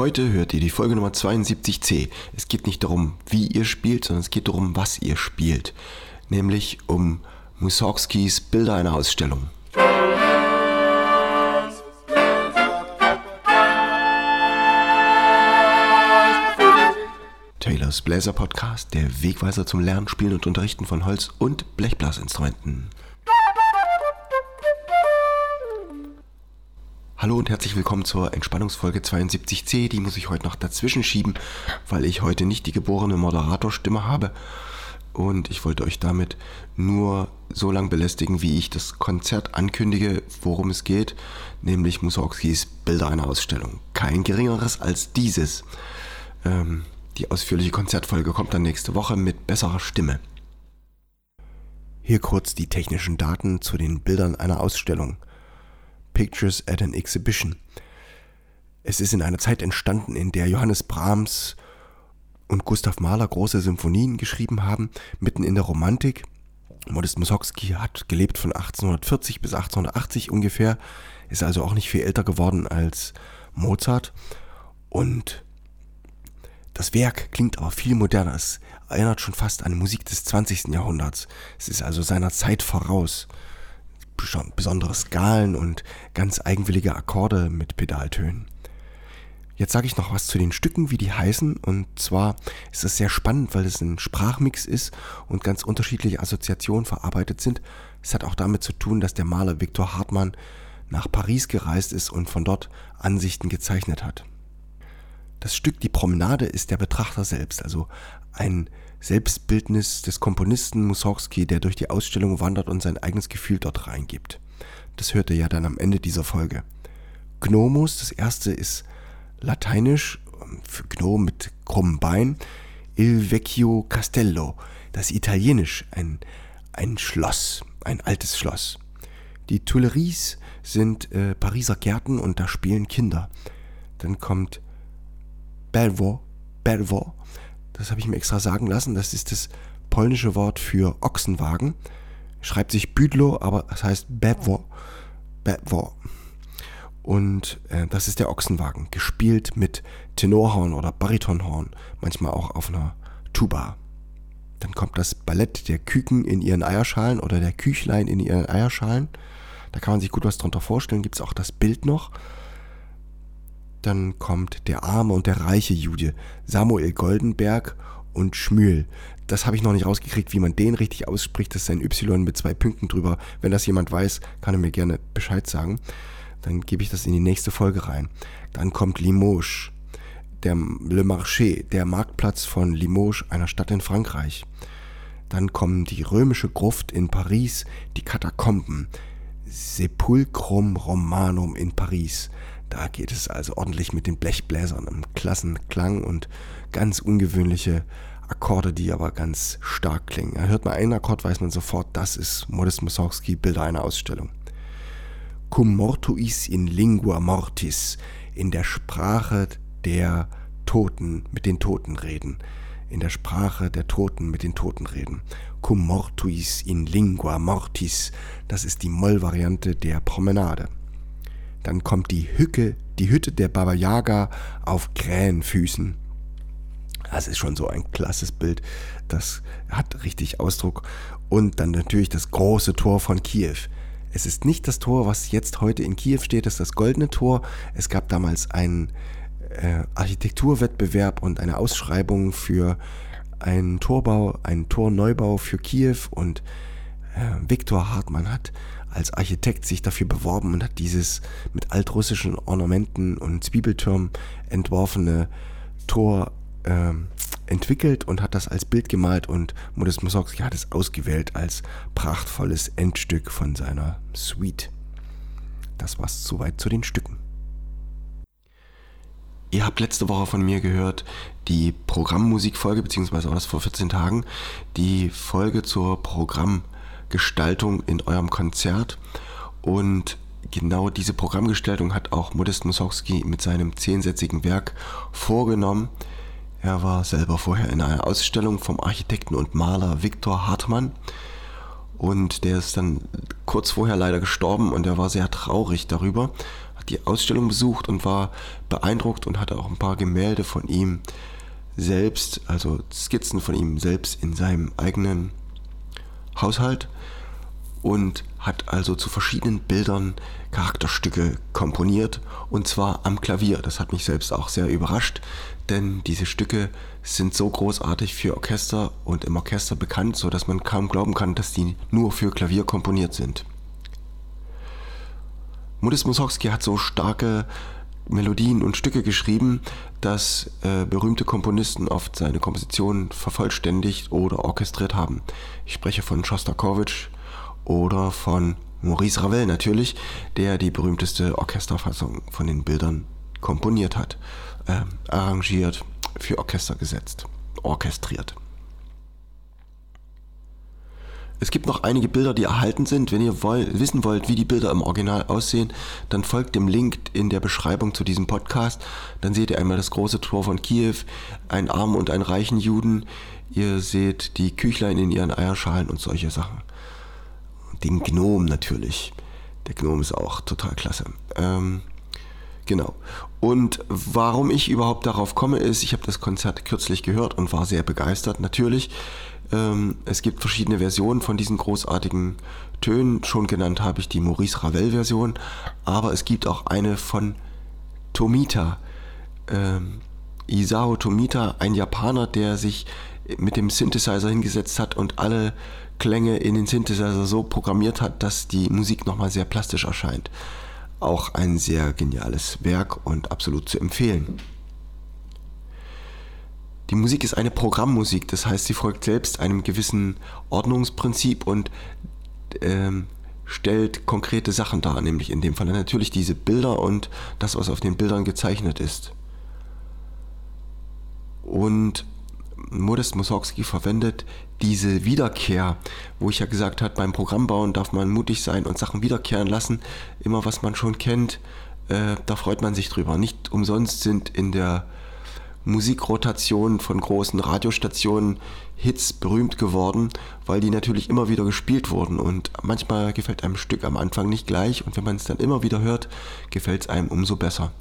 Heute hört ihr die Folge Nummer 72c. Es geht nicht darum, wie ihr spielt, sondern es geht darum, was ihr spielt. Nämlich um Mussorgskis Bilder einer Ausstellung. Taylors Bläser Podcast, der Wegweiser zum Lernen, Spielen und Unterrichten von Holz- und Blechblasinstrumenten. Hallo und herzlich willkommen zur Entspannungsfolge 72c. Die muss ich heute noch dazwischen schieben, weil ich heute nicht die geborene Moderatorstimme habe. Und ich wollte euch damit nur so lange belästigen, wie ich das Konzert ankündige, worum es geht, nämlich Mussorgskis Bilder einer Ausstellung. Kein geringeres als dieses. Ähm, die ausführliche Konzertfolge kommt dann nächste Woche mit besserer Stimme. Hier kurz die technischen Daten zu den Bildern einer Ausstellung. Pictures at an Exhibition. Es ist in einer Zeit entstanden, in der Johannes Brahms und Gustav Mahler große Symphonien geschrieben haben, mitten in der Romantik. Modest Mussorgsky hat gelebt von 1840 bis 1880 ungefähr, ist also auch nicht viel älter geworden als Mozart. Und das Werk klingt aber viel moderner. Es erinnert schon fast an Musik des 20. Jahrhunderts. Es ist also seiner Zeit voraus besondere Skalen und ganz eigenwillige Akkorde mit Pedaltönen. Jetzt sage ich noch was zu den Stücken, wie die heißen. Und zwar ist es sehr spannend, weil es ein Sprachmix ist und ganz unterschiedliche Assoziationen verarbeitet sind. Es hat auch damit zu tun, dass der Maler Viktor Hartmann nach Paris gereist ist und von dort Ansichten gezeichnet hat. Das Stück Die Promenade ist der Betrachter selbst, also ein Selbstbildnis des Komponisten Mussorgsky, der durch die Ausstellung wandert und sein eigenes Gefühl dort reingibt. Das hört ihr ja dann am Ende dieser Folge. Gnomus, das erste ist lateinisch, für Gnome mit krummem Bein. Il Vecchio Castello, das italienisch, ein, ein Schloss, ein altes Schloss. Die Tuileries sind äh, Pariser Gärten und da spielen Kinder. Dann kommt Belvo, Belvo, das habe ich mir extra sagen lassen, das ist das polnische Wort für Ochsenwagen. Schreibt sich Büdlo, aber es heißt Bebwo. Bebwo. Und äh, das ist der Ochsenwagen, gespielt mit Tenorhorn oder Baritonhorn, manchmal auch auf einer Tuba. Dann kommt das Ballett der Küken in ihren Eierschalen oder der Küchlein in ihren Eierschalen. Da kann man sich gut was drunter vorstellen. Gibt es auch das Bild noch. Dann kommt der arme und der reiche Jude, Samuel Goldenberg und Schmühl. Das habe ich noch nicht rausgekriegt, wie man den richtig ausspricht. Das ist ein Y mit zwei Punkten drüber. Wenn das jemand weiß, kann er mir gerne Bescheid sagen. Dann gebe ich das in die nächste Folge rein. Dann kommt Limoges, der Le Marché, der Marktplatz von Limoges, einer Stadt in Frankreich. Dann kommen die römische Gruft in Paris, die Katakomben, Sepulchrum Romanum in Paris, da geht es also ordentlich mit den Blechbläsern im Klassenklang und ganz ungewöhnliche Akkorde, die aber ganz stark klingen. Da hört man einen Akkord, weiß man sofort, das ist Modest Mussorgsky, Bilder einer Ausstellung. Cum mortuis in lingua mortis, in der Sprache der Toten, mit den Toten reden. In der Sprache der Toten mit den Toten reden. Cum mortuis in lingua mortis, das ist die Mollvariante der Promenade. Dann kommt die Hücke, die Hütte der Baba Yaga auf Krähenfüßen. Das ist schon so ein klasses Bild. Das hat richtig Ausdruck. Und dann natürlich das große Tor von Kiew. Es ist nicht das Tor, was jetzt heute in Kiew steht, das ist das goldene Tor. Es gab damals einen äh, Architekturwettbewerb und eine Ausschreibung für einen Torbau, einen Torneubau für Kiew und Viktor Hartmann hat als Architekt sich dafür beworben und hat dieses mit altrussischen Ornamenten und Zwiebeltürmen entworfene Tor äh, entwickelt und hat das als Bild gemalt und Modest Mussorgsky hat es ausgewählt als prachtvolles Endstück von seiner Suite. Das war's soweit zu den Stücken. Ihr habt letzte Woche von mir gehört die Programmmusikfolge, beziehungsweise auch das vor 14 Tagen, die Folge zur Programm Gestaltung in eurem Konzert. Und genau diese Programmgestaltung hat auch Modest Mussorgsky mit seinem zehnsätzigen Werk vorgenommen. Er war selber vorher in einer Ausstellung vom Architekten und Maler Viktor Hartmann und der ist dann kurz vorher leider gestorben und er war sehr traurig darüber. die Ausstellung besucht und war beeindruckt und hatte auch ein paar Gemälde von ihm selbst, also Skizzen von ihm selbst in seinem eigenen Haushalt und hat also zu verschiedenen Bildern Charakterstücke komponiert und zwar am Klavier. Das hat mich selbst auch sehr überrascht, denn diese Stücke sind so großartig für Orchester und im Orchester bekannt, so dass man kaum glauben kann, dass die nur für Klavier komponiert sind. Modest Mussorgsky hat so starke Melodien und Stücke geschrieben, dass äh, berühmte Komponisten oft seine Kompositionen vervollständigt oder orchestriert haben. Ich spreche von Schostakowitsch oder von Maurice Ravel natürlich, der die berühmteste Orchesterfassung von den Bildern komponiert hat, äh, arrangiert, für Orchester gesetzt, orchestriert. Es gibt noch einige Bilder, die erhalten sind. Wenn ihr wollt, wissen wollt, wie die Bilder im Original aussehen, dann folgt dem Link in der Beschreibung zu diesem Podcast. Dann seht ihr einmal das große Tor von Kiew, einen armen und einen reichen Juden. Ihr seht die Küchlein in ihren Eierschalen und solche Sachen. Den Gnom natürlich. Der Gnom ist auch total klasse. Ähm, genau. Und warum ich überhaupt darauf komme, ist, ich habe das Konzert kürzlich gehört und war sehr begeistert. Natürlich ähm, es gibt verschiedene Versionen von diesen großartigen Tönen. Schon genannt habe ich die Maurice Ravel-Version, aber es gibt auch eine von Tomita. Ähm, Isao Tomita, ein Japaner, der sich mit dem Synthesizer hingesetzt hat und alle Klänge in den Synthesizer so programmiert hat, dass die Musik nochmal sehr plastisch erscheint. Auch ein sehr geniales Werk und absolut zu empfehlen. Die Musik ist eine Programmmusik, das heißt, sie folgt selbst einem gewissen Ordnungsprinzip und ähm, stellt konkrete Sachen dar, nämlich in dem Fall natürlich diese Bilder und das, was auf den Bildern gezeichnet ist. Und Modest Mussorgsky verwendet diese Wiederkehr, wo ich ja gesagt habe, beim Programmbauen darf man mutig sein und Sachen wiederkehren lassen. Immer was man schon kennt, äh, da freut man sich drüber. Nicht umsonst sind in der Musikrotationen von großen Radiostationen Hits berühmt geworden, weil die natürlich immer wieder gespielt wurden und manchmal gefällt einem ein Stück am Anfang nicht gleich und wenn man es dann immer wieder hört, gefällt es einem umso besser.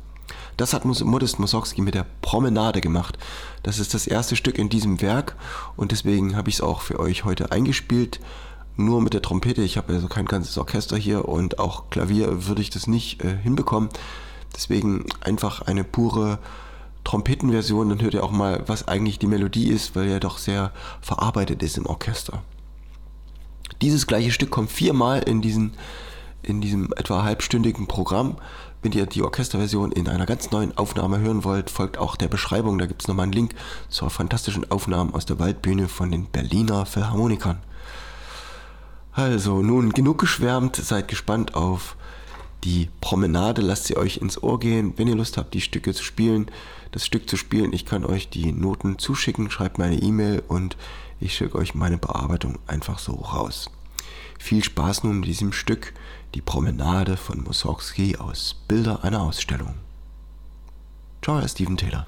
Das hat Modest Mussorgsky mit der Promenade gemacht. Das ist das erste Stück in diesem Werk und deswegen habe ich es auch für euch heute eingespielt. Nur mit der Trompete, ich habe also kein ganzes Orchester hier und auch Klavier würde ich das nicht äh, hinbekommen. Deswegen einfach eine pure Trompetenversion, dann hört ihr auch mal, was eigentlich die Melodie ist, weil er doch sehr verarbeitet ist im Orchester. Dieses gleiche Stück kommt viermal in, diesen, in diesem etwa halbstündigen Programm. Wenn ihr die Orchesterversion in einer ganz neuen Aufnahme hören wollt, folgt auch der Beschreibung. Da gibt es nochmal einen Link zur fantastischen Aufnahmen aus der Waldbühne von den Berliner Philharmonikern. Also, nun genug geschwärmt, seid gespannt auf die Promenade. Lasst sie euch ins Ohr gehen. Wenn ihr Lust habt, die Stücke zu spielen, das Stück zu spielen. Ich kann euch die Noten zuschicken, schreibt meine E-Mail und ich schicke euch meine Bearbeitung einfach so raus. Viel Spaß nun mit diesem Stück, die Promenade von Mussorgsky aus Bilder einer Ausstellung. Ciao, Steven Taylor.